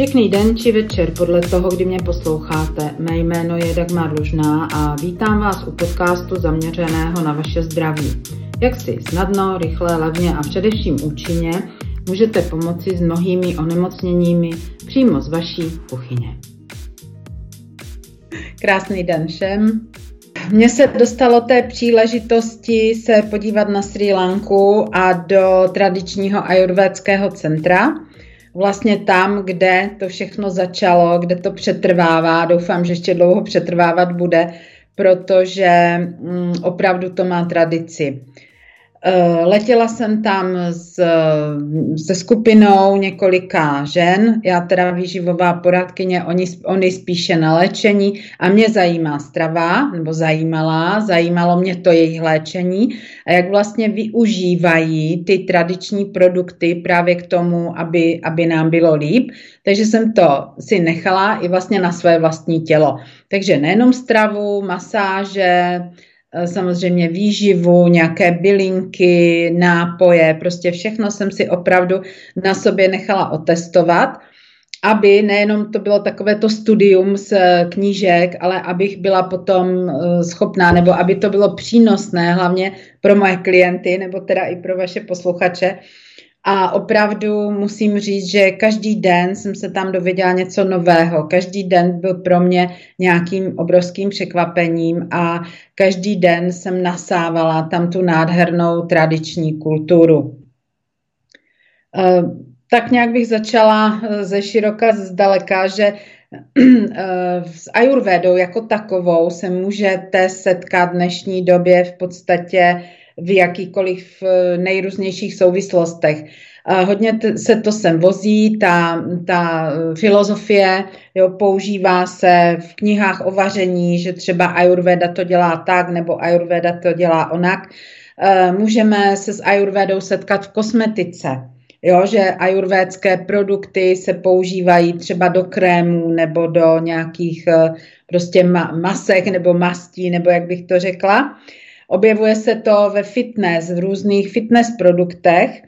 Pěkný den či večer podle toho, kdy mě posloucháte. Mé jméno je Dagmar Lužná a vítám vás u podcastu zaměřeného na vaše zdraví. Jak si snadno, rychle, levně a především účinně můžete pomoci s mnohými onemocněními přímo z vaší kuchyně. Krásný den všem. Mně se dostalo té příležitosti se podívat na Sri Lanku a do tradičního ajurvédského centra, vlastně tam, kde to všechno začalo, kde to přetrvává. Doufám, že ještě dlouho přetrvávat bude, protože mm, opravdu to má tradici. Eh, letěla jsem tam s, se skupinou několika žen, já teda výživová poradkyně, oni, oni spíše na léčení a mě zajímá strava, nebo zajímala, zajímalo mě to jejich léčení a jak vlastně využívají ty tradiční produkty právě k tomu, aby, aby nám bylo líp. Takže jsem to si nechala i vlastně na své vlastní tělo. Takže nejenom stravu, masáže, samozřejmě výživu, nějaké bylinky, nápoje, prostě všechno jsem si opravdu na sobě nechala otestovat, aby nejenom to bylo takové to studium z knížek, ale abych byla potom eh, schopná, nebo aby to bylo přínosné, hlavně pro moje klienty, nebo teda i pro vaše posluchače, a opravdu musím říct, že každý den jsem se tam dověděla něco nového. Každý den byl pro mě nějakým obrovským překvapením a každý den jsem nasávala tam tu nádhernou tradiční kulturu. Eh, tak nějak bych začala eh, ze široka zdaleka, že eh, s ajurvédou jako takovou se můžete setkat v dnešní době v podstatě v jakýchkoliv eh, nejrůznějších souvislostech. Hodně se to sem vozí, ta, ta eh, filozofie jo, používá se v knihách o vaření, že třeba Ayurveda to dělá tak, nebo Ayurveda to dělá onak. Eh, můžeme se s Ayurvedou setkat v kosmetice. Jo, že ajurvédské produkty se používají třeba do krémů nebo do nějakých prostě masek nebo mastí, nebo jak bych to řekla. Objevuje se to ve fitness, v různých fitness produktech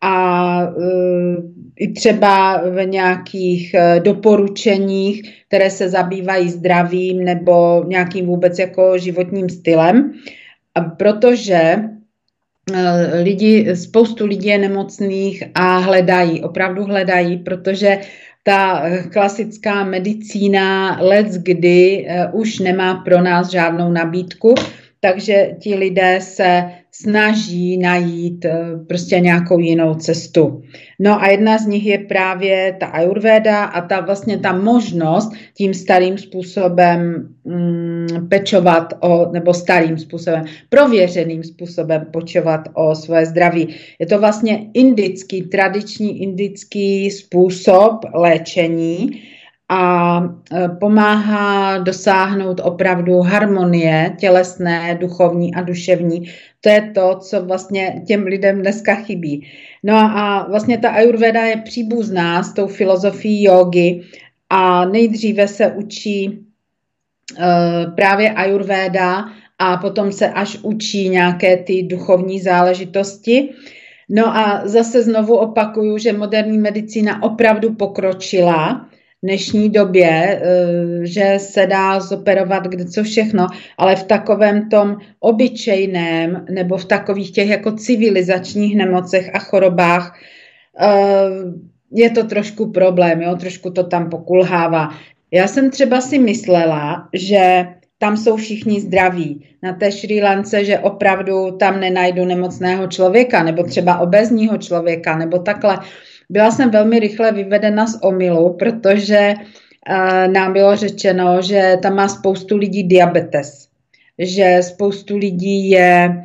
a uh, i třeba v nějakých uh, doporučeních, které se zabývají zdravím nebo nějakým vůbec jako životním stylem. A protože uh, lidi, spoustu lidí je nemocných a hledají, opravdu hledají, protože ta klasická medicína let kdy už nemá pro nás žádnou nabídku takže ti lidé se snaží najít eh, prostě nějakou jinou cestu. No a jedna z nich je právě ta ayurveda a ta vlastně ta možnost tím starým způsobem mm, pečovat o, nebo starým způsobem, prověřeným způsobem pečovat o svoje zdraví. Je to vlastně indický, tradiční indický způsob léčení, a e, pomáhá dosáhnout opravdu harmonie tělesné, duchovní a duševní. To je to, co vlastně těm lidem dneska chybí. No a vlastně ta ayurveda je příbuzná s tou filozofií jogy a nejdříve se učí uh, právě ayurveda a potom se až učí nějaké ty duchovní záležitosti. No a zase znovu opakuju, že moderní medicína opravdu pokročila dnešní době, eh, že se dá zoperovat kde co všechno, ale v takovém tom obyčejném nebo v takových těch jako civilizačních nemocech a chorobách eh, je to trošku problém, jo? trošku to tam pokulhává. Já jsem třeba si myslela, že tam jsou všichni zdraví. Na té Šrí Lance, že opravdu tam nenajdu nemocného člověka, nebo třeba obezního člověka, nebo takhle. Byla jsem velmi rychle vyvedena z omilu, protože uh, nám bylo řečeno, že tam má spoustu lidí diabetes, že spoustu lidí je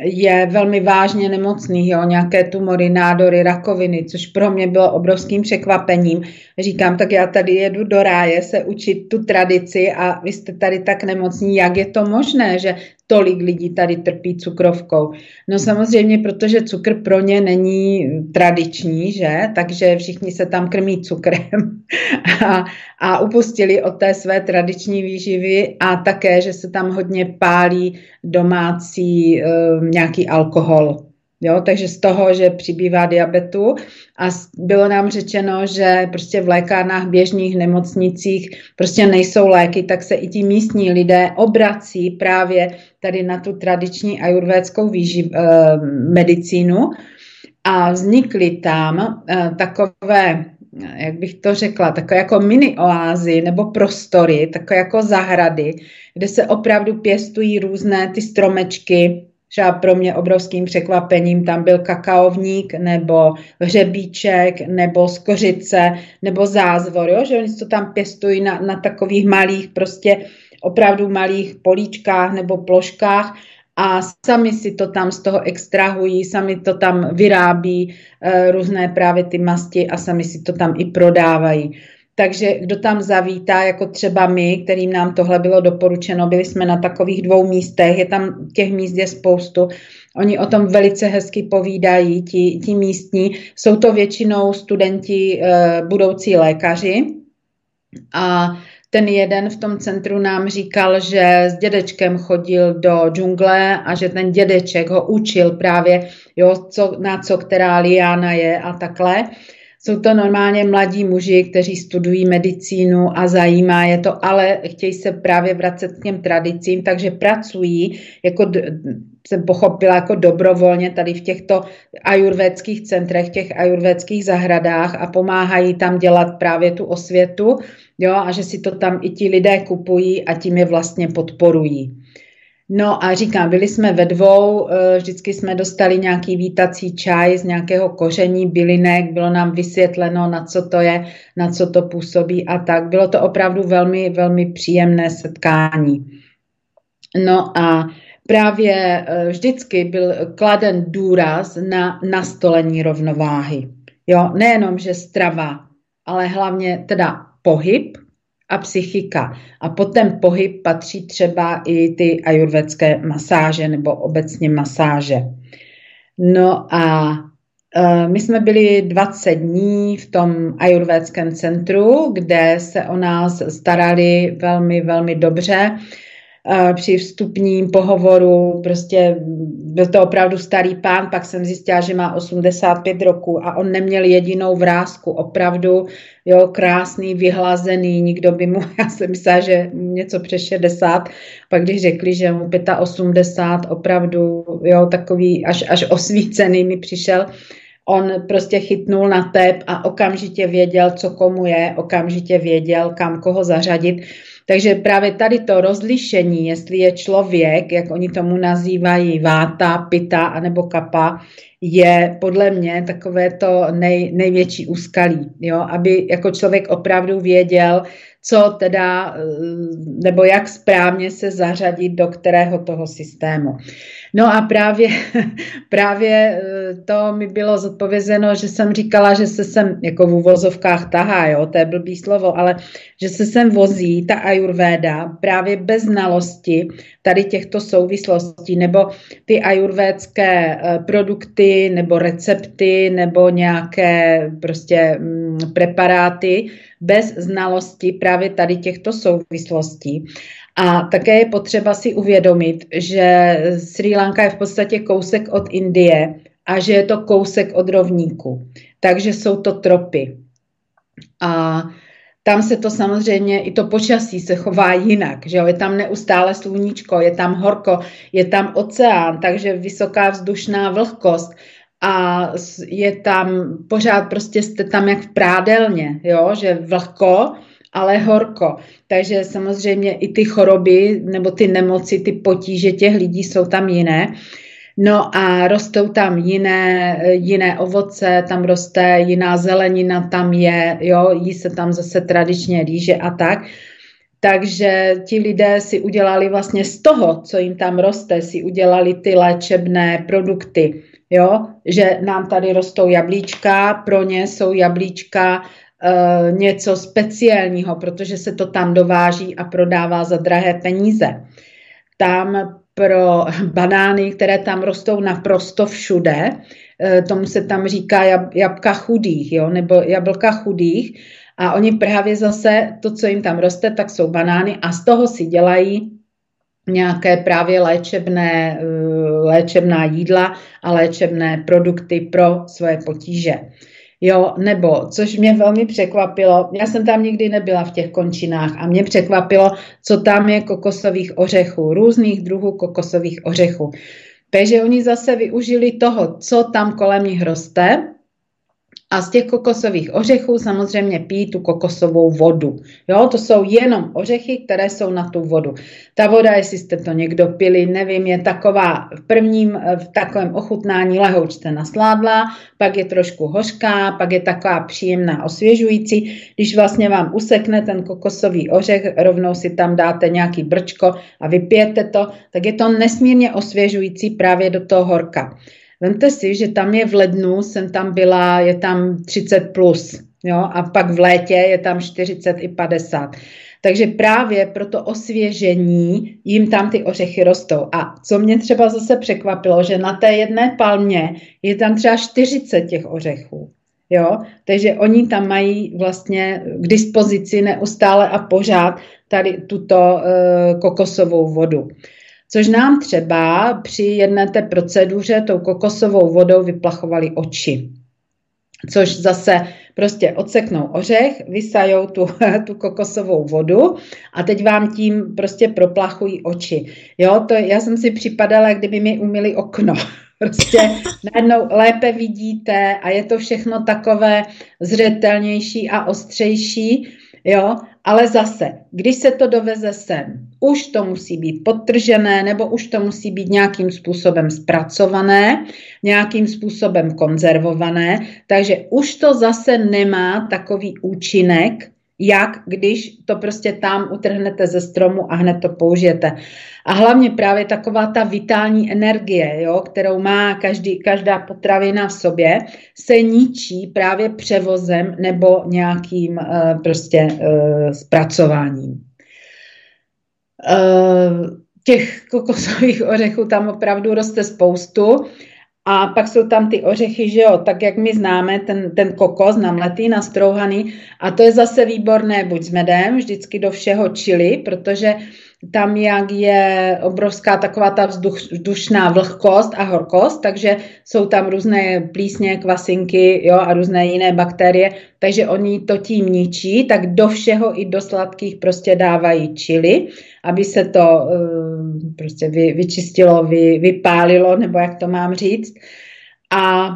je velmi vážně nemocný, jo, nějaké tumory, nádory, rakoviny, což pro mě bylo obrovským překvapením. Říkám, tak já tady jedu do ráje se učit tu tradici a vy jste tady tak nemocní, jak je to možné, že tolik lidí tady trpí cukrovkou. No samozřejmě, protože cukr pro ně není tradiční, že? Takže všichni se tam krmí cukrem a, a upustili od té své tradiční výživy a také, že se tam hodně pálí domácí um, nějaký alkohol. Jo, takže z toho, že přibývá diabetu a bylo nám řečeno, že prostě v lékárnách, běžných nemocnicích prostě nejsou léky, tak se i ti místní lidé obrací právě tady na tu tradiční ajurvédskou výživ, eh, medicínu. A vznikly tam eh, takové jak bych to řekla, takové jako mini oázy nebo prostory, takové jako zahrady, kde se opravdu pěstují různé ty stromečky, třeba pro mě obrovským překvapením tam byl kakaovník nebo hřebíček nebo skořice nebo zázvor, jo? že oni to tam pěstují na, na takových malých prostě opravdu malých políčkách nebo ploškách a sami si to tam z toho extrahují, sami to tam vyrábí e, různé právě ty masti a sami si to tam i prodávají. Takže kdo tam zavítá, jako třeba my, kterým nám tohle bylo doporučeno, byli jsme na takových dvou místech, je tam těch míst je spoustu. Oni o tom velice hezky povídají, ti, ti místní. Jsou to většinou studenti, e, budoucí lékaři. A ten jeden v tom centru nám říkal, že s dědečkem chodil do džungle a že ten dědeček ho učil právě, jo, co, na co která liána je a takhle. Jsou to normálně mladí muži, kteří studují medicínu a zajímá je to, ale chtějí se právě vracet k těm tradicím, takže pracují, jako jsem pochopila, jako dobrovolně tady v těchto ajurvédských centrech, těch ajurvédských zahradách a pomáhají tam dělat právě tu osvětu, jo, a že si to tam i ti lidé kupují a tím je vlastně podporují. No a říkám, byli jsme ve dvou, eh, vždycky jsme dostali nějaký vítací čaj z nějakého koření bylinek, bylo nám vysvětleno, na co to je, na co to působí a tak. Bylo to opravdu velmi, velmi příjemné setkání. No a právě eh, vždycky byl kladen důraz na nastolení rovnováhy. Jo, nejenom, že strava, ale hlavně teda pohyb, a psychika. A pod ten pohyb patří třeba i ty ajurvedské masáže nebo obecně masáže. No a e, my jsme byli 20 dní v tom ajurvédském centru, kde se o nás starali velmi, velmi dobře při vstupním pohovoru, prostě byl to opravdu starý pán, pak jsem zjistila, že má 85 roku a on neměl jedinou vrázku, opravdu, jo, krásný, vyhlazený, nikdo by mu, já jsem myslela, že něco přes 60, pak když řekli, že mu 85, opravdu, jo, takový až, až osvícený mi přišel, on prostě chytnul na tep a okamžitě věděl, co komu je, okamžitě věděl, kam koho zařadit. Takže právě tady to rozlišení, jestli je člověk, jak oni tomu nazývají, váta, pita anebo kapa, je podle mě takové to nej, největší úskalí, jo? aby jako člověk opravdu věděl, co teda, eh, nebo jak správně se zařadit do kterého toho systému. No a právě, právě eh, to mi bylo zodpovězeno, že jsem říkala, že se sem, jako v uvozovkách tahá, jo, to je blbý slovo, ale že se sem vozí ta ajurvéda právě bez znalosti tady těchto souvislostí, nebo ty ajurvédské eh, produkty, nebo recepty, nebo nějaké prostě mm, preparáty, bez znalosti právě tady těchto souvislostí. A také je potřeba si uvědomit, že Sri Lanka je v podstatě kousek od Indie a že je to kousek od rovníku. Takže jsou to tropy. A tam se to samozřejmě, i to počasí se chová jinak, že jo? je tam neustále sluníčko, je tam horko, je tam oceán, takže vysoká vzdušná vlhkost a je tam pořád prostě jste tam jak v prádelně, jo? že vlhko, ale horko. Takže samozřejmě i ty choroby nebo ty nemoci, ty potíže těch lidí jsou tam jiné. No a rostou tam jiné, jiné ovoce, tam roste jiná zelenina, tam je, jo, jí se tam zase tradičně rýže a tak. Takže ti lidé si udělali vlastně z toho, co jim tam roste, si udělali ty léčebné produkty. Jo? Že nám tady rostou jablíčka, pro ně jsou jablíčka e, něco speciálního, protože se to tam dováží a prodává za drahé peníze. Tam pro banány, které tam rostou naprosto všude, e, tomu se tam říká jab, jabka chudých, jo? nebo jablka chudých, a oni právě zase to, co jim tam roste, tak jsou banány a z toho si dělají nějaké právě léčebné, eh, léčebná jídla a léčebné produkty pro svoje potíže. Jo, nebo, což mě velmi překvapilo, já jsem tam nikdy nebyla v těch končinách a mě překvapilo, co tam je kokosových ořechů, různých druhů kokosových ořechů. Takže oni zase využili toho, co tam kolem nich roste, a z těch kokosových ořechů samozřejmě pijí tu kokosovou vodu. Jo, to jsou jenom ořechy, které jsou na tu vodu. Ta voda, jestli jste to někdo pili, nevím, je taková v prvním, v takovém ochutnání lehoučce nasládla, pak je trošku hořká, pak je taková příjemná, osvěžující. Když vlastně vám usekne ten kokosový ořech, rovnou si tam dáte nějaký brčko a vypijete to, tak je to nesmírně osvěžující právě do toho horka. Vemte si, že tam je v lednu, jsem tam byla, je tam 30 plus, jo, a pak v létě je tam 40 i 50. Takže právě pro to osvěžení jim tam ty ořechy rostou. A co mě třeba zase překvapilo, že na té jedné palmě je tam třeba 40 těch ořechů. Jo? Takže oni tam mají vlastně k dispozici neustále a pořád tady tuto uh, kokosovou vodu což nám třeba při jedné té proceduře tou kokosovou vodou vyplachovali oči. Což zase prostě odseknou ořech, vysajou tu, tu kokosovou vodu a teď vám tím prostě proplachují oči. Jo, to já jsem si připadala, kdyby mi umili okno. Prostě najednou lépe vidíte a je to všechno takové zřetelnější a ostřejší. Jo, ale zase, když se to doveze sem, už to musí být podtržené nebo už to musí být nějakým způsobem zpracované, nějakým způsobem konzervované, takže už to zase nemá takový účinek, jak když to prostě tam utrhnete ze stromu a hned to použijete. A hlavně právě taková ta vitální energie, jo, kterou má každý, každá potravina v sobě, se ničí právě převozem nebo nějakým uh, prostě uh, zpracováním. Uh, těch kokosových ořechů tam opravdu roste spoustu. A pak jsou tam ty ořechy, že jo, tak jak my známe, ten, ten kokos namletý, nastrouhaný. A to je zase výborné buď s medem, vždycky do všeho čili, protože tam jak je obrovská taková ta vzduch, vzdušná vlhkost a horkost, takže jsou tam různé plísně, kvasinky jo, a různé jiné bakterie, takže oni to tím ničí, tak do všeho i do sladkých prostě dávají čili, aby se to uh, prostě vy, vyčistilo, vy, vypálilo, nebo jak to mám říct. A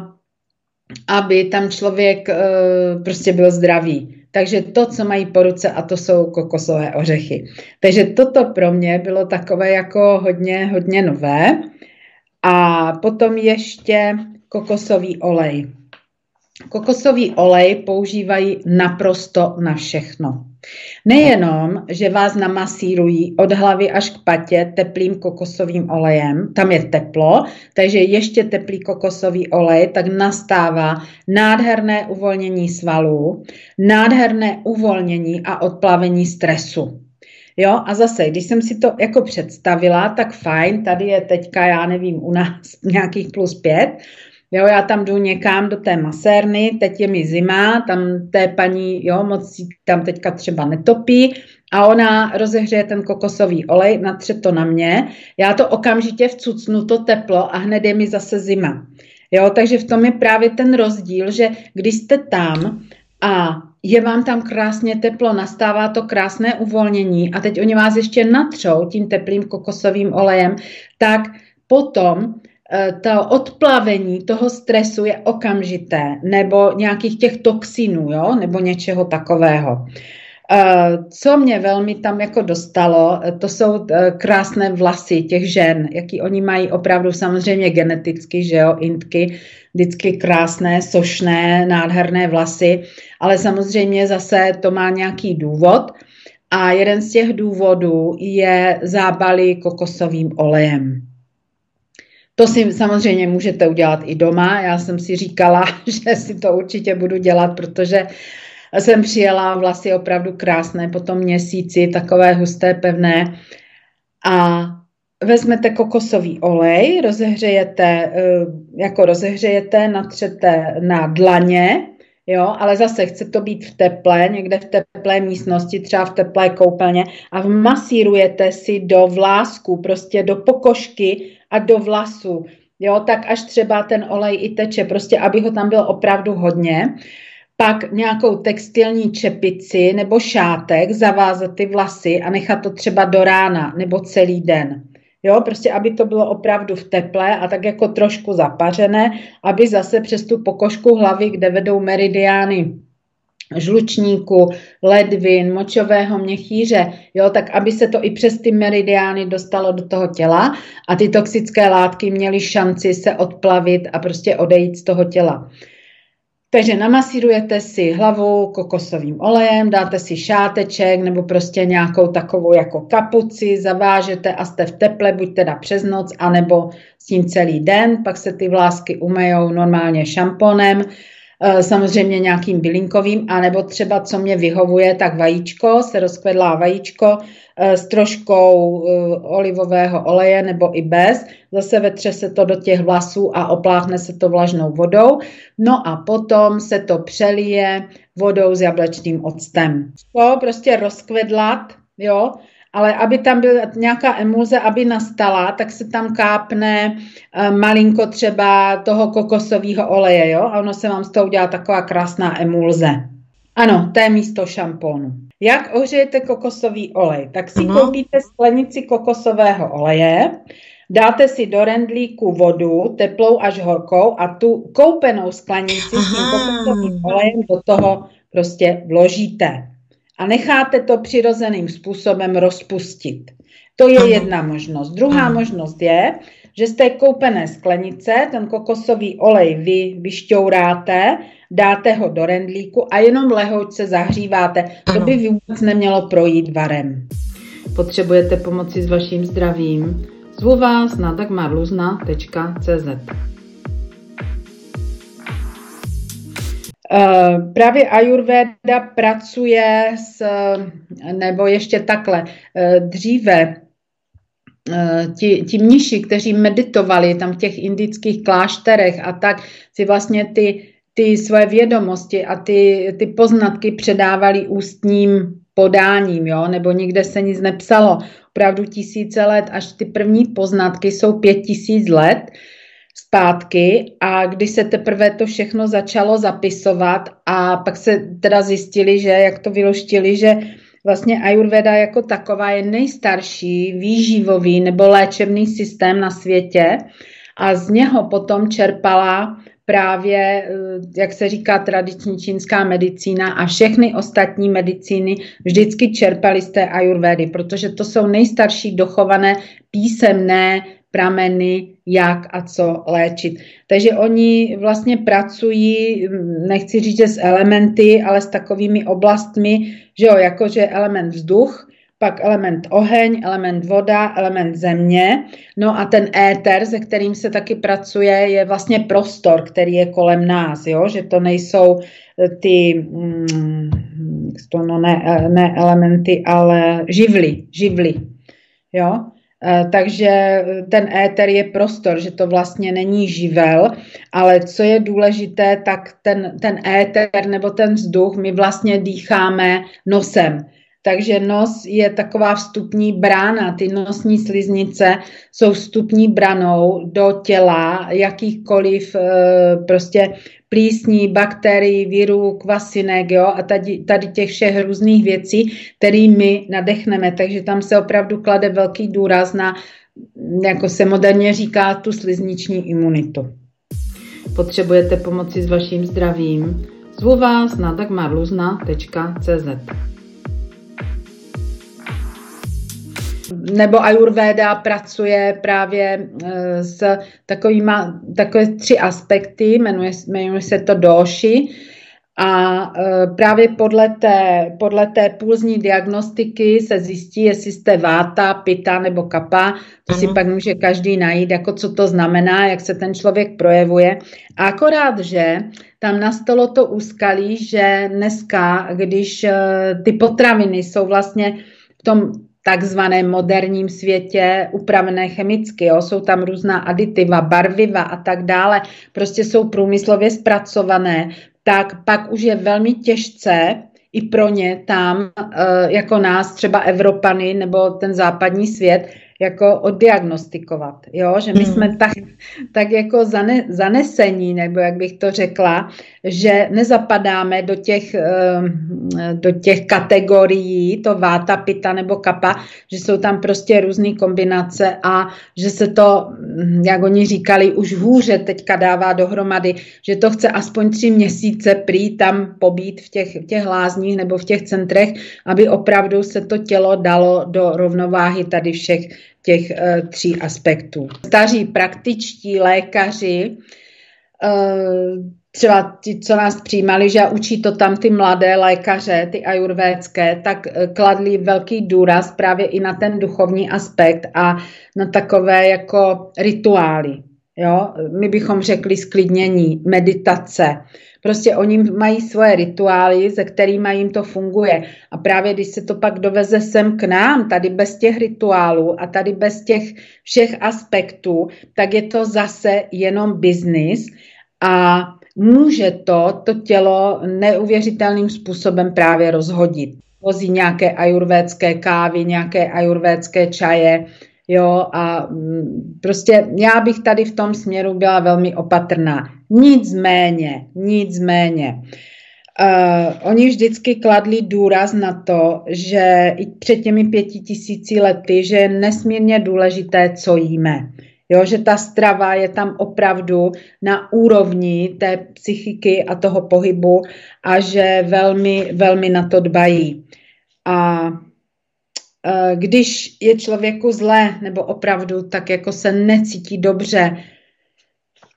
aby tam člověk uh, prostě byl zdravý. Takže to, co mají po ruce, a to jsou kokosové ořechy. Takže toto pro mě bylo takové jako hodně, hodně nové. A potom ještě kokosový olej. Kokosový olej používají naprosto na všechno. Nejenom, že vás namasírují od hlavy až k patě teplým kokosovým olejem, tam je teplo, takže ještě teplý kokosový olej, tak nastává nádherné uvolnění svalů, nádherné uvolnění a odplavení stresu. Jo, a zase, když jsem si to jako představila, tak fajn, tady je teďka, já nevím, u nás nějakých plus pět, Jo, já tam jdu někam do té masérny, teď je mi zima, tam té paní, jo, moc tam teďka třeba netopí a ona rozehřeje ten kokosový olej, natře to na mě, já to okamžitě vcucnu to teplo a hned je mi zase zima. Jo, takže v tom je právě ten rozdíl, že když jste tam a je vám tam krásně teplo, nastává to krásné uvolnění a teď oni vás ještě natřou tím teplým kokosovým olejem, tak potom to odplavení toho stresu je okamžité, nebo nějakých těch toxinů, jo, nebo něčeho takového. Eh, co mě velmi tam jako dostalo, eh, to jsou krásné vlasy těch žen, jaký oni mají opravdu samozřejmě geneticky, že jo, intky, vždycky krásné, sošné, nádherné vlasy, ale samozřejmě zase to má nějaký důvod a jeden z těch důvodů je zábaly kokosovým olejem. To si samozřejmě můžete udělat i doma. Já jsem si říkala, že si to určitě budu dělat, protože jsem přijela vlasy opravdu krásné po tom měsíci, takové husté, pevné. A vezmete kokosový olej, rozehřejete, eh, jako rozehřejete, natřete na dlaně, Jo, ale zase chce to být v teple, někde v teplé místnosti, třeba v teplé koupelně a vmasírujete si do vlásku, prostě do pokožky a do vlasu. Jo, tak až třeba ten olej i teče, prostě aby ho tam bylo opravdu hodně. Pak nějakou textilní čepici nebo šátek zavázat ty vlasy a nechat to třeba do rána nebo celý den. Jo, prostě aby to bylo opravdu v teple a tak jako trošku zapařené, aby zase přes tu pokožku hlavy, kde vedou meridiány žlučníku, ledvin, močového měchýře, jo, tak aby se to i přes ty meridiány dostalo do toho těla a ty toxické látky měly šanci se odplavit a prostě odejít z toho těla. Takže namasírujete si hlavu kokosovým olejem, dáte si šáteček nebo prostě nějakou takovou jako kapuci, zavážete a jste v teple, buď teda přes noc, anebo s tím celý den, pak se ty vlásky umejou normálně šamponem, samozřejmě nějakým bylinkovým, anebo třeba, co mě vyhovuje, tak vajíčko, se rozkvedlá vajíčko eh, s troškou eh, olivového oleje nebo i bez. Zase vetře se to do těch vlasů a opláchne se to vlažnou vodou. No a potom se to přelije vodou s jablečným octem. To prostě rozkvedlat, jo, ale aby tam byla nějaká emulze, aby nastala, tak se tam kápne eh, malinko třeba toho kokosového oleje, jo? A ono se vám z toho udělá taková krásná emulze. Ano, to je místo šampónu. Jak ohřejete kokosový olej? Tak si ano. koupíte sklenici kokosového oleje, dáte si do rendlíku vodu, teplou až horkou a tu koupenou sklenici Aha. s tím kokosovým olejem do toho prostě vložíte a necháte to přirozeným způsobem rozpustit. To je jedna možnost. Druhá možnost je, že z té koupené sklenice ten kokosový olej vy vyšťouráte, dáte ho do rendlíku a jenom lehoučce zahříváte. To by vůbec nemělo projít varem. Potřebujete pomoci s vaším zdravím? Zvu vás na dagmarluzna.cz právě Ayurveda pracuje s, nebo ještě takhle, eh, dříve eh, ti, ti mniši, kteří meditovali tam v těch indických klášterech a tak, si vlastně ty, ty svoje vědomosti a ty, ty poznatky předávali ústním podáním, jo? nebo nikde se nic nepsalo. Opravdu tisíce let, až ty první poznatky jsou pět tisíc let, zpátky a když se teprve to všechno začalo zapisovat a pak se teda zjistili, že jak to vyloštili, že vlastně Ayurveda jako taková je nejstarší výživový nebo léčebný systém na světě a z něho potom čerpala právě, eh, jak se říká, tradiční čínská medicína a všechny ostatní medicíny vždycky čerpaly z té ajurvédy, protože to jsou nejstarší dochované písemné prameny, jak a co léčit. Takže oni vlastně pracují, nechci říct, že s elementy, ale s takovými oblastmi, že jo, jakože element vzduch, pak element oheň, element voda, element země. No a ten éter, se kterým se taky pracuje, je vlastně prostor, který je kolem nás, jo? že to nejsou eh, ty, mm, to no ne, eh, ne elementy, ale živly, živly. Jo? Eh, takže ten éter je prostor, že to vlastně není živel, ale co je důležité, tak ten, ten éter nebo ten vzduch my vlastně dýcháme nosem. Takže nos je taková vstupní brána. Ty nosní sliznice jsou vstupní branou do těla jakýchkoliv e, prostě plísní, bakterií, virů, kvasinek jo, a tady, tady těch všech různých věcí, které my nadechneme. Takže tam se opravdu klade velký důraz na, jako se moderně říká, tu slizniční imunitu. Potřebujete pomoci s vaším zdravím? Zvu vás na dagmarluzna.cz nebo Ayurveda pracuje právě eh, s takovými takové tři aspekty, jmenuje, jmenuje se to doši, a e, právě podle té, podle té pulzní diagnostiky se zjistí, jestli jste váta, pita nebo kapa. To si pak může každý najít, jako co to znamená, jak se ten člověk projevuje. A akorát, že tam nastalo to úskalí, že dneska, když e, ty potraviny jsou vlastně v tom takzvaném moderním světě upravené chemicky. Jo? Jsou tam různá aditiva, barviva a tak dále. Prostě jsou průmyslově zpracované, tak pak už je velmi těžce i pro ně tam, eh, jako nás, třeba Evropany nebo ten západní svět, jako oddiagnostikovat, jo? že my hmm. jsme tak, tak jako zane, zanesení, nebo jak bych to řekla, že nezapadáme do těch, ehm, do těch kategorií, to váta, pita nebo kapa, že jsou tam prostě různé kombinace a že se to, jak oni říkali, už hůře teďka dává dohromady, že to chce aspoň tři měsíce prý tam pobít v těch, v těch lázních nebo v těch centrech, aby opravdu se to tělo dalo do rovnováhy tady všech těch uh, tří aspektů. Staří praktičtí lékaři, uh, třeba ti, co nás přijímali, že učí to tam ty mladé lékaře, ty ajurvédské, tak uh, kladli velký důraz právě i na ten duchovní aspekt a na takové jako rituály. Jo? My bychom řekli sklidnění, meditace, Prostě oni mají svoje rituály, ze kterými jim to funguje. A právě když se to pak doveze sem k nám, tady bez těch rituálů a tady bez těch všech aspektů, tak je to zase jenom biznis a může to, to tělo neuvěřitelným způsobem právě rozhodit. Vozí nějaké ajurvédské kávy, nějaké ajurvédské čaje, Jo, a mm, prostě já bych tady v tom směru byla velmi opatrná. Nicméně, nicméně, uh, oni vždycky kladli důraz na to, že i před těmi pěti tisíci lety, že je nesmírně důležité, co jíme. Jo, že ta strava je tam opravdu na úrovni té psychiky a toho pohybu a že velmi, velmi na to dbají. A Eh, když je člověku zlé nebo opravdu tak jako se necítí dobře,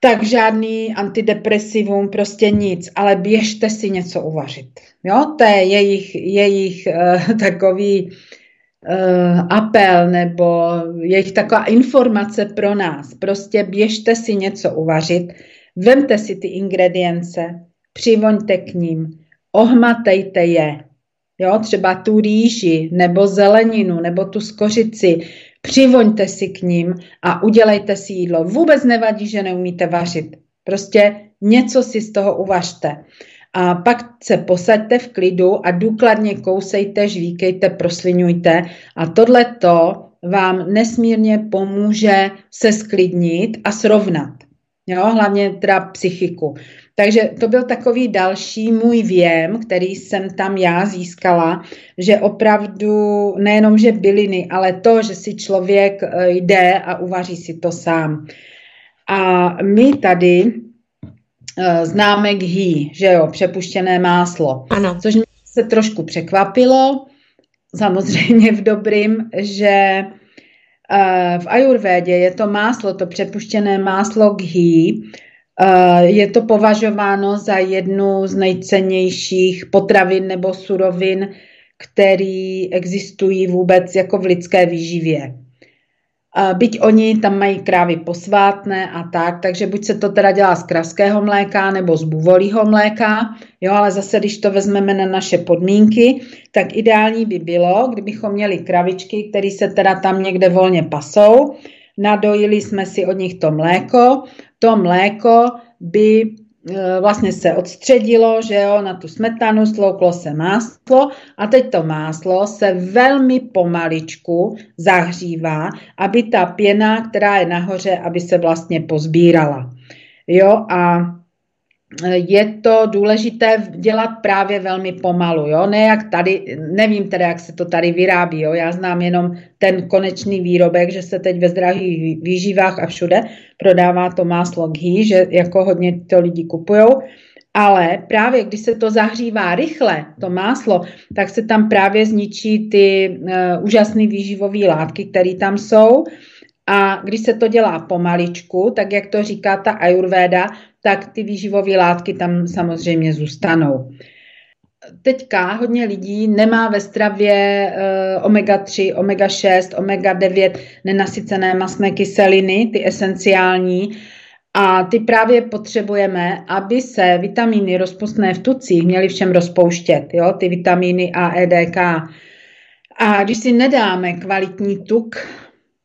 tak žádný antidepresivum, prostě nic, ale běžte si něco uvařit. Jo, to je jejich, jejich uh, takový uh, apel nebo jejich taková informace pro nás. Prostě běžte si něco uvařit, vemte si ty ingredience, přivoňte k ním, ohmatejte je, jo, třeba tu rýži, nebo zeleninu, nebo tu skořici, přivoňte si k ním a udělejte si jídlo. Vůbec nevadí, že neumíte vařit. Prostě něco si z toho uvařte. A pak se posaďte v klidu a důkladně kousejte, žvíkejte, proslinujte. A tohle to vám nesmírně pomůže se sklidnit a srovnat. Jo, hlavně teda psychiku. Takže to byl takový další můj věm, který jsem tam já získala, že opravdu nejenom, že byliny, ale to, že si člověk eh, jde a uvaří si to sám. A my tady uh, známe ghee, že jo, přepuštěné máslo. Ano. Což mě se trošku překvapilo, samozřejmě v dobrým, že uh, v ajurvédě je to máslo, to přepuštěné máslo ghee, Eh, je to považováno za jednu z nejcennějších potravin nebo surovin, který existují vůbec jako v lidské výživě. Eh, byť oni tam mají krávy posvátné a tak, takže buď se to teda dělá z kraského mléka nebo z buvolího mléka, jo, ale zase, když to vezmeme na naše podmínky, tak ideální by bylo, kdybychom měli kravičky, které se teda tam někde volně pasou, nadojili jsme si od nich to mléko, to mléko by e, vlastně se odstředilo, že jo, na tu smetanu, slouklo se máslo a teď to máslo se velmi pomaličku zahřívá, aby ta pěna, která je nahoře, aby se vlastně pozbírala. Jo, a je to důležité dělat právě velmi pomalu, jo? ne jak tady, nevím teda, jak se to tady vyrábí, jo? já znám jenom ten konečný výrobek, že se teď ve zdravých výživách a všude prodává to máslo ghee, že jako hodně to lidi kupujou, ale právě když se to zahřívá rychle, to máslo, tak se tam právě zničí ty uh, úžasné výživové látky, které tam jsou, a když se to dělá pomaličku, tak jak to říká ta ayurveda, tak ty výživové látky tam samozřejmě zůstanou. Teďka hodně lidí nemá ve stravě uh, omega-3, omega-6, omega-9 nenasycené masné kyseliny, ty esenciální, a ty právě potřebujeme, aby se vitamíny rozpustné v tucích měly všem rozpouštět, jo? ty vitamíny A, E, D, K. A když si nedáme kvalitní tuk,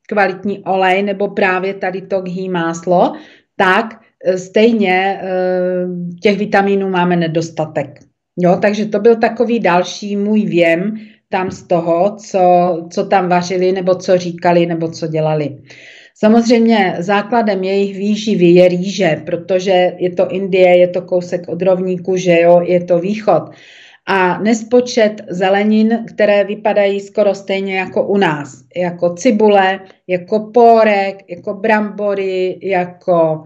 kvalitní olej nebo právě tady to ghee máslo, tak stejně těch vitamínů máme nedostatek. Jo, takže to byl takový další můj věm tam z toho, co, co tam vařili, nebo co říkali, nebo co dělali. Samozřejmě základem jejich výživy je rýže, protože je to Indie, je to kousek od rovníku, že jo, je to východ. A nespočet zelenin, které vypadají skoro stejně jako u nás. Jako cibule, jako pórek, jako brambory, jako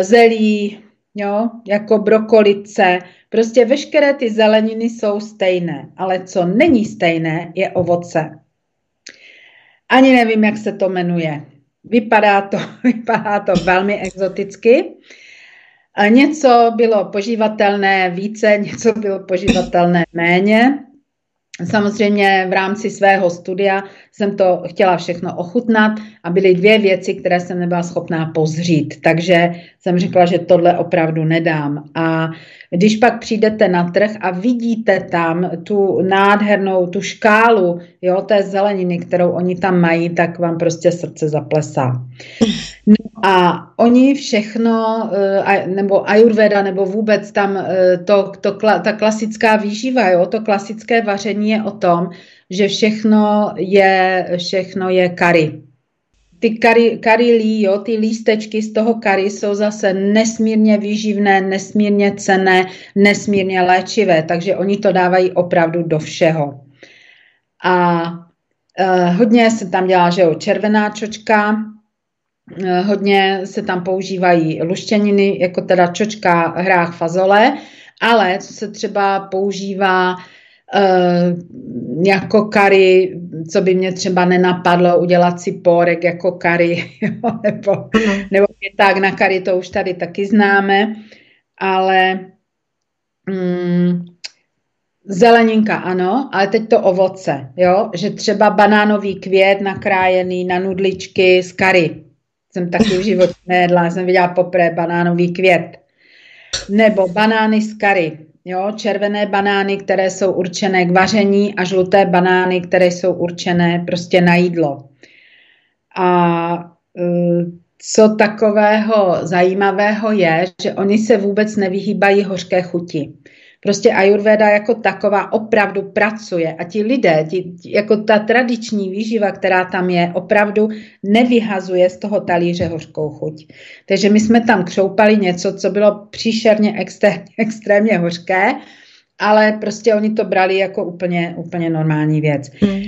zelí, jo, jako brokolice. Prostě veškeré ty zeleniny jsou stejné, ale co není stejné, je ovoce. Ani nevím, jak se to jmenuje. Vypadá to, vypadá to velmi exoticky. Něco bylo požívatelné více, něco bylo požívatelné méně. Samozřejmě v rámci svého studia jsem to chtěla všechno ochutnat a byly dvě věci, které jsem nebyla schopná pozřít. Takže jsem řekla, že tohle opravdu nedám. A když pak přijdete na trh a vidíte tam tu nádhernou, tu škálu jo, té zeleniny, kterou oni tam mají, tak vám prostě srdce zaplesá. No a oni všechno, eh, nebo ayurveda, nebo vůbec tam eh, to, to, ta klasická výživa, jo, to klasické vaření je o tom, že všechno je, všechno je kary ty kary, kary jo, ty lístečky z toho kary jsou zase nesmírně výživné, nesmírně cené, nesmírně léčivé, takže oni to dávají opravdu do všeho. A uh, hodně se tam dělá, že jo, červená čočka, uh, hodně se tam používají luštěniny, jako teda čočka, hrách, fazole, ale co se třeba používá uh, jako kary, co by mě třeba nenapadlo udělat si pórek jako kary, nebo, nebo tak na kary, to už tady taky známe, ale mm, zeleninka ano, ale teď to ovoce, jo, že třeba banánový květ nakrájený na nudličky z kary. Jsem taky v životě nejedla, jsem viděla poprvé banánový květ. Nebo banány z kary, Jo, červené banány, které jsou určené k vaření a žluté banány, které jsou určené prostě na jídlo. A e, co takového zajímavého je, že oni se vůbec nevyhýbají hořké chuti. Prostě ayurveda jako taková opravdu pracuje a ti lidé, ti, jako ta tradiční výživa, která tam je, opravdu nevyhazuje z toho talíře hořkou chuť. Takže my jsme tam křoupali něco, co bylo příšerně extrémně, extrémně hořké, ale prostě oni to brali jako úplně, úplně normální věc. Hmm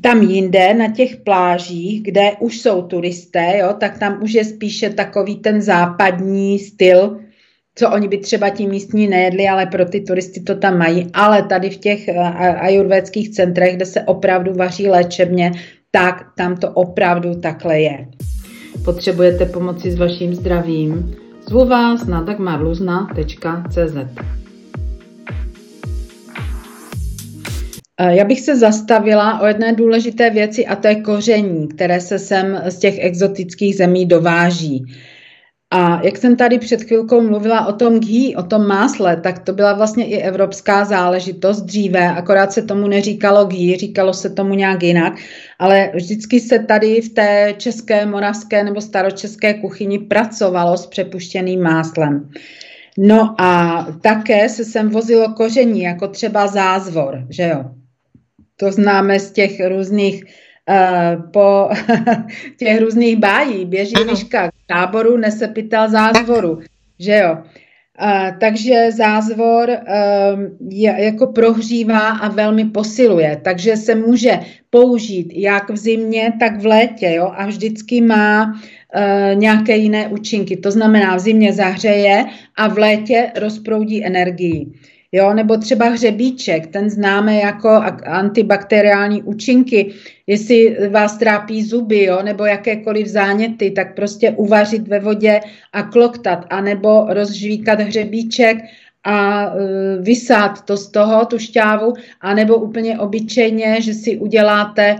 tam jinde, na těch plážích, kde už jsou turisté, jo, tak tam už je spíše takový ten západní styl, co oni by třeba ti místní nejedli, ale pro ty turisty to tam mají. Ale tady v těch eh, ajurvédských centrech, kde se opravdu vaří léčebně, tak tam to opravdu takhle je. Potřebujete pomoci s vaším zdravím? Zvu vás na dagmarluzna.cz eh, Já bych se zastavila o jedné důležité věci a to je koření, které se sem z těch exotických zemí dováží. A jak jsem tady před chvilkou mluvila o tom ghee, o tom másle, tak to byla vlastně i evropská záležitost dříve, akorát se tomu neříkalo ghee, říkalo se tomu nějak jinak, ale vždycky se tady v té české, moravské nebo staročeské kuchyni pracovalo s přepuštěným máslem. No a také se sem vozilo koření, jako třeba zázvor, že jo. To známe z těch různých Uh, po těch různých bájí běží liška k táboru, nese pytel zázvoru, že jo. Uh, takže zázvor uh, je, jako prohřívá a velmi posiluje, takže se může použít jak v zimě, tak v létě, jo, a vždycky má uh, nějaké jiné účinky. To znamená, v zimě zahřeje a v létě rozproudí energii. Jo, nebo třeba hřebíček, ten známe jako antibakteriální účinky. Jestli vás trápí zuby, jo, nebo jakékoliv záněty, tak prostě uvařit ve vodě a kloktat, anebo rozžvíkat hřebíček a uh, vysát to z toho, tu šťávu, anebo úplně obyčejně, že si uděláte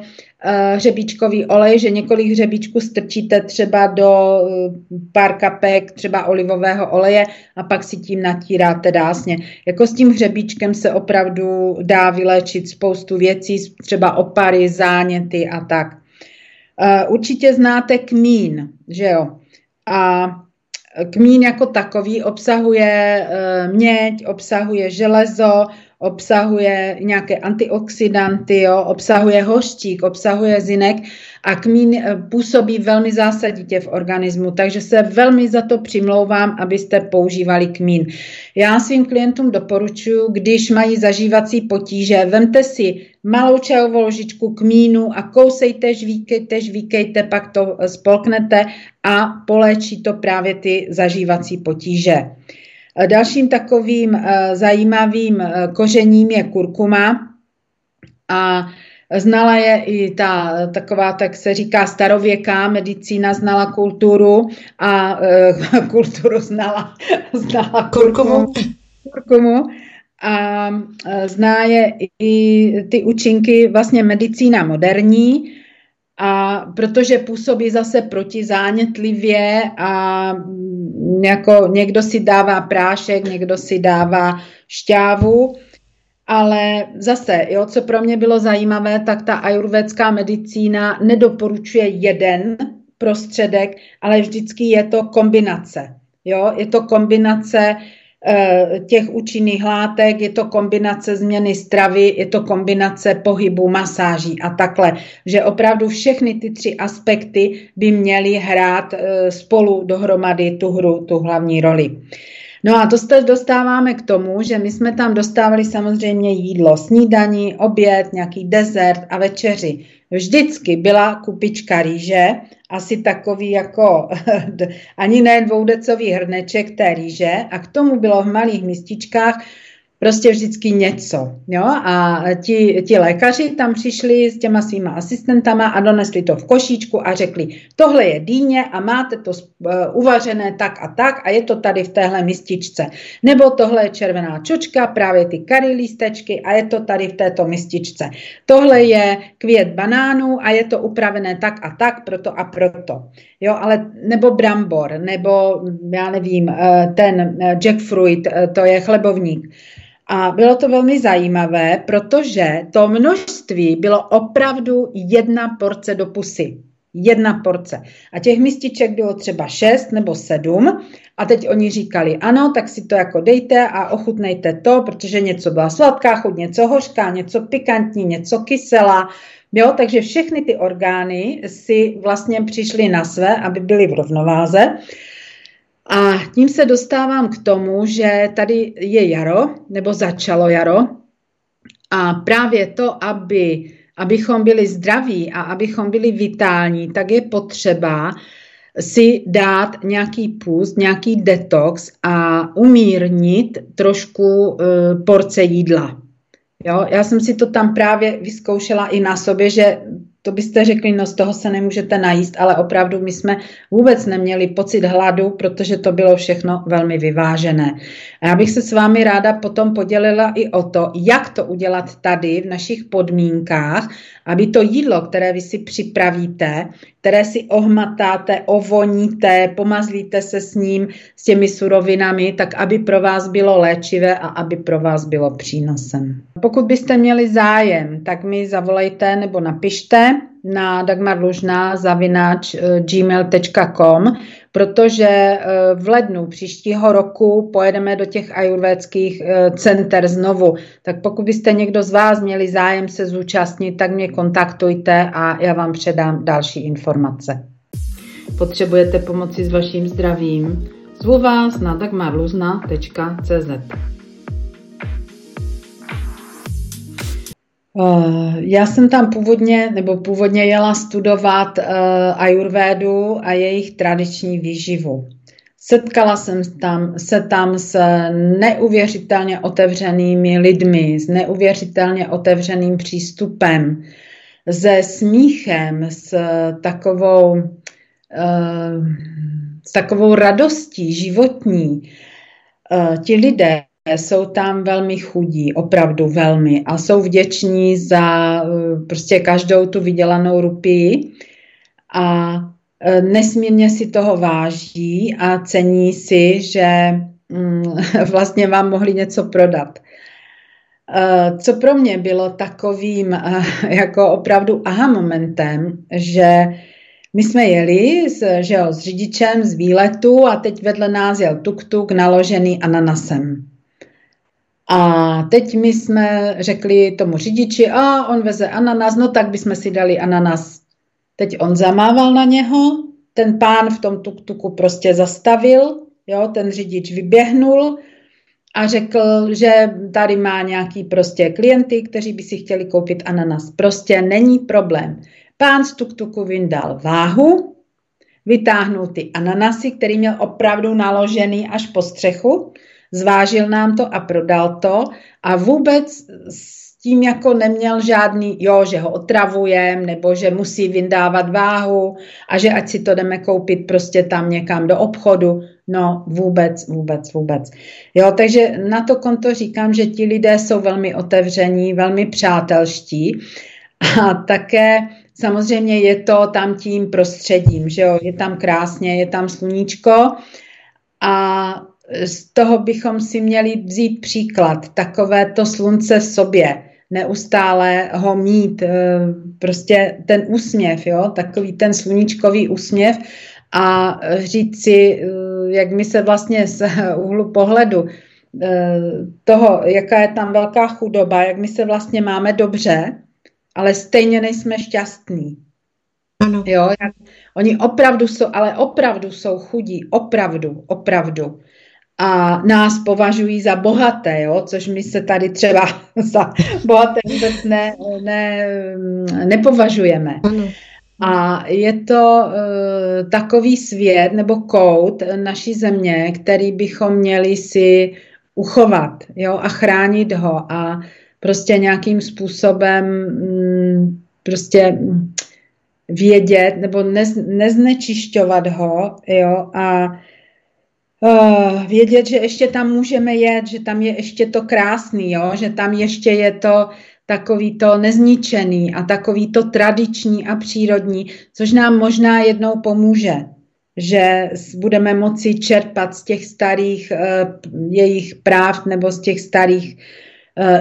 hřebíčkový olej, že několik hřebíčků strčíte třeba do uh, pár kapek třeba olivového oleje a pak si tím natíráte dásně. Jako s tím hřebíčkem se opravdu dá vyléčit spoustu věcí, třeba opary, záněty a tak. Uh, určitě znáte kmín, že jo? A Kmín jako takový obsahuje měď, obsahuje železo, obsahuje nějaké antioxidanty, jo, obsahuje hořčík, obsahuje zinek a kmín eh, působí velmi zásaditě v organismu, takže se velmi za to přimlouvám, abyste používali kmín. Já svým klientům doporučuji, když mají zažívací potíže, vemte si malou čajovou ložičku kmínu a kousejte, žvíkejte, žvíkejte, pak to spolknete a poléčí to právě ty zažívací potíže. Dalším takovým eh, zajímavým eh, kořením je kurkuma. A Znala je i ta taková, tak se říká, starověká medicína, znala kulturu a kulturu znala, znala kurkumu. kurkumu. A zná je i ty účinky vlastně medicína moderní, a protože působí zase protizánětlivě a jako někdo si dává prášek, někdo si dává šťávu, ale zase, jo, co pro mě bylo zajímavé, tak ta ajurvédská medicína nedoporučuje jeden prostředek, ale vždycky je to kombinace. Jo, je to kombinace Eh, těch účinných látek, je to kombinace změny stravy, je to kombinace pohybu, masáží a takhle. Že opravdu všechny ty tři aspekty by měly hrát eh, spolu dohromady tu hru, tu hlavní roli. No a to se dostáváme k tomu, že my jsme tam dostávali samozřejmě jídlo, snídaní, oběd, nějaký dezert a večeři. Vždycky byla kupička rýže, asi takový jako ani ne dvoudecový hrneček té rýže. A k tomu bylo v malých mističkách prostě vždycky něco. Jo? A ti, ti lékaři tam přišli s těma svýma asistentama a donesli to v košíčku a řekli, tohle je dýně a máte to uh, uvařené tak a tak a je to tady v téhle mističce. Nebo tohle je červená čočka, právě ty kary lístečky a je to tady v této mističce. Tohle je květ banánů a je to upravené tak a tak, proto a proto. Jo, ale nebo brambor, nebo já nevím, eh, ten eh, jackfruit, to je chlebovník. A bylo to velmi zajímavé, protože to množství bylo opravdu jedna porce do pusy. Jedna porce. A těch mističek bylo třeba šest nebo sedm. A teď oni říkali, ano, tak si to jako dejte a ochutnejte to, protože něco byla sladká chuť, něco hořká, něco pikantní, něco kyselá. Jo, takže všechny ty orgány si vlastně přišly na své, aby byly v rovnováze. A tím se dostávám k tomu, že tady je jaro, nebo začalo jaro. A právě to, aby, abychom byli zdraví a abychom byli vitální, tak je potřeba si dát nějaký půst, nějaký detox a umírnit trošku uh, porce jídla. Jo, já jsem si to tam právě vyzkoušela i na sobě, že to byste řekli, no z toho se nemůžete najíst, ale opravdu my jsme vůbec neměli pocit hladu, protože to bylo všechno velmi vyvážené. A já bych se s vámi ráda potom podělila i o to, jak to udělat tady v našich podmínkách, aby to jídlo, které vy si připravíte, které si ohmatáte, ovoníte, pomazlíte se s ním, s těmi surovinami, tak aby pro vás bylo léčivé a aby pro vás bylo přínosem. Pokud byste měli zájem, tak mi zavolejte nebo napište na dagmarlužná zavináč eh, gmail.com, protože eh, v lednu příštího roku pojedeme do těch ajurvédských eh, center znovu. Tak pokud byste někdo z vás měli zájem se zúčastnit, tak mě kontaktujte a já vám předám další informace. Potřebujete pomoci s vaším zdravím? Zvu vás na dagmarluzna.cz. já jsem tam původně, nebo původně jela studovat uh, ajurvédu a jejich tradiční výživu. Setkala jsem tam, se tam s neuvěřitelně otevřenými lidmi, s neuvěřitelně otevřeným přístupem, se smíchem, s takovou, uh, s takovou radostí životní. Uh, ti lidé jsou tam velmi chudí, opravdu velmi a jsou vděční za eh, prostě každou tu vydělanou rupii a eh, nesmírně si toho váží a cení si, že mm, vlastně vám mohli něco prodat. Eh, co pro mě bylo takovým jako opravdu aha momentem, že my jsme jeli s, že jo, s řidičem z výletu a teď vedle nás jel tuk-tuk naložený ananasem. A teď my jsme řekli tomu řidiči, a on veze ananas, no tak bychom si dali ananas. Teď on zamával na něho, ten pán v tom tuk-tuku prostě zastavil, jo, ten řidič vyběhnul a řekl, že tady má nějaký prostě klienty, kteří by si chtěli koupit ananas. Prostě není problém. Pán z tuk-tuku vyndal váhu, vytáhnul ty ananasy, který měl opravdu naložený až po střechu, zvážil nám to a prodal to a vůbec s tím jako neměl žádný, jo, že ho otravujem, nebo že musí vyndávat váhu a že ať si to jdeme koupit prostě tam někam do obchodu. No vůbec, vůbec, vůbec. Jo, takže na to konto říkám, že ti lidé jsou velmi otevření, velmi přátelští a také samozřejmě je to tam tím prostředím, že jo, je tam krásně, je tam sluníčko a z toho bychom si měli vzít příklad, takové to slunce v sobě, neustále ho mít, eh, prostě ten úsměv, jo, takový ten sluníčkový úsměv a říct si, eh, jak my se vlastně z úhlu pohledu eh, toho, jaká je tam velká chudoba, jak my se vlastně máme dobře, ale stejně nejsme šťastní. Ano. Jo, oni opravdu jsou, ale opravdu jsou chudí, opravdu, opravdu a nás považují za bohaté, jo? což my se tady třeba za bohaté vůbec ne, ne, nepovažujeme. Ano. A je to uh, takový svět nebo kout naší země, který bychom měli si uchovat jo? a chránit ho a prostě nějakým způsobem um, prostě vědět nebo nez, neznečišťovat ho jo? a uh, vědět, že ještě tam můžeme jet, že tam je ještě to krásný, jo? že tam ještě je to takový to nezničený a takový to tradiční a přírodní, což nám možná jednou pomůže, že budeme moci čerpat z těch starých uh, jejich práv nebo z těch starých Eh,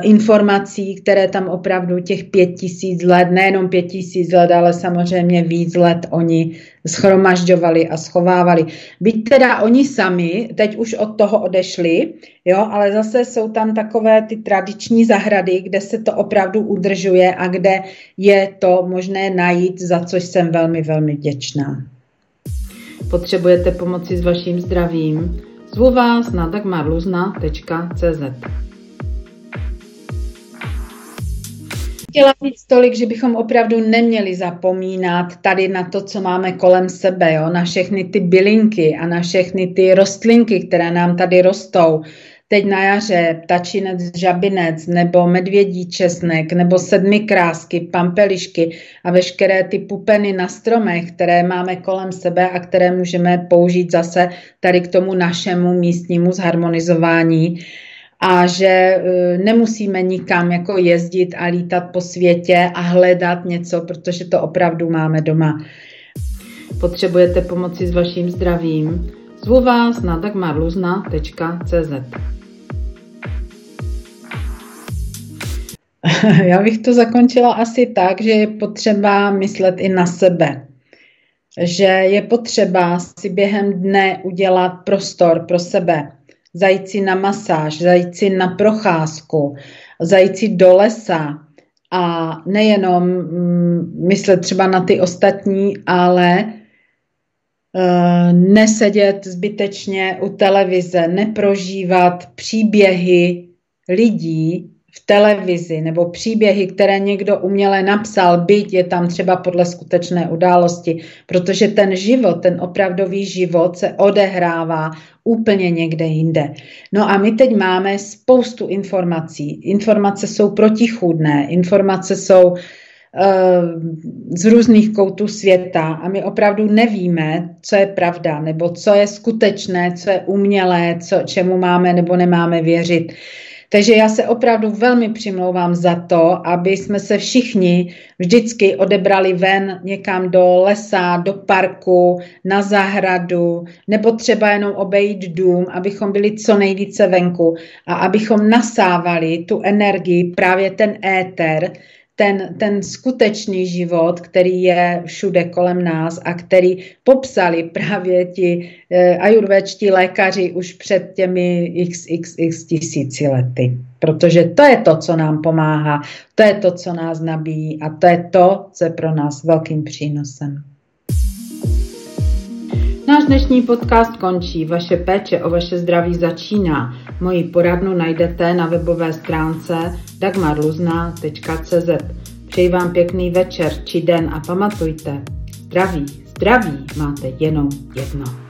informací, které tam opravdu těch pět tisíc let, nejenom pět tisíc let, ale samozřejmě víc let oni schromažďovali a schovávali. Byť teda oni sami teď už od toho odešli, jo, ale zase jsou tam takové ty tradiční zahrady, kde se to opravdu udržuje a kde je to možné najít, za což jsem velmi, velmi vděčná. Potřebujete pomoci s vaším zdravím? Zvu vás na dagmarluzna.cz chtěla říct tolik, že bychom opravdu neměli zapomínat tady na to, co máme kolem sebe, jo? na všechny ty bylinky a na všechny ty rostlinky, které nám tady rostou. Teď na jaře ptačinec, žabinec, nebo medvědí česnek, nebo sedmi krásky, pampelišky a veškeré ty pupeny na stromech, které máme kolem sebe a které můžeme použít zase tady k tomu našemu místnímu zharmonizování a že e, nemusíme nikam jako jezdit a lítat po světě a hledat něco, protože to opravdu máme doma. Potřebujete pomoci s vaším zdravím? Zvu vás na dagmarluzna.cz Já bych to zakončila asi tak, že je potřeba myslet i na sebe. Že je potřeba si během dne udělat prostor pro sebe zajít si na masáž, zajít si na procházku, zajít si do lesa a nejenom mm, myslet třeba na ty ostatní, ale uh, nesedět zbytečně u televize, neprožívat příběhy lidí, v televizi nebo příběhy, které někdo uměle napsal, byť je tam třeba podle skutečné události, protože ten život, ten opravdový život se odehrává úplně někde jinde. No a my teď máme spoustu informací. Informace jsou protichůdné, informace jsou uh, z různých koutů světa a my opravdu nevíme, co je pravda, nebo co je skutečné, co je umělé, co, čemu máme nebo nemáme věřit. Takže já se opravdu velmi přimlouvám za to, aby jsme se všichni vždycky odebrali ven někam do lesa, do parku, na zahradu, nebo třeba jenom obejít dům, abychom byli co nejvíce venku a abychom nasávali tu energii, právě ten éter, ten, ten skutečný život, který je všude kolem nás a který popsali právě ti eh, ajurvéčtí lékaři už před těmi xxx tisíci lety. Protože to je to, co nám pomáhá, to je to, co nás nabíjí a to je to, co je pro nás velkým přínosem. Náš dnešní podcast končí. Vaše péče o vaše zdraví začíná. Moji poradnu najdete na webové stránce dagmarluzna.cz. Přeji vám pěkný večer či den a pamatujte, zdraví, zdraví máte jenom jedno.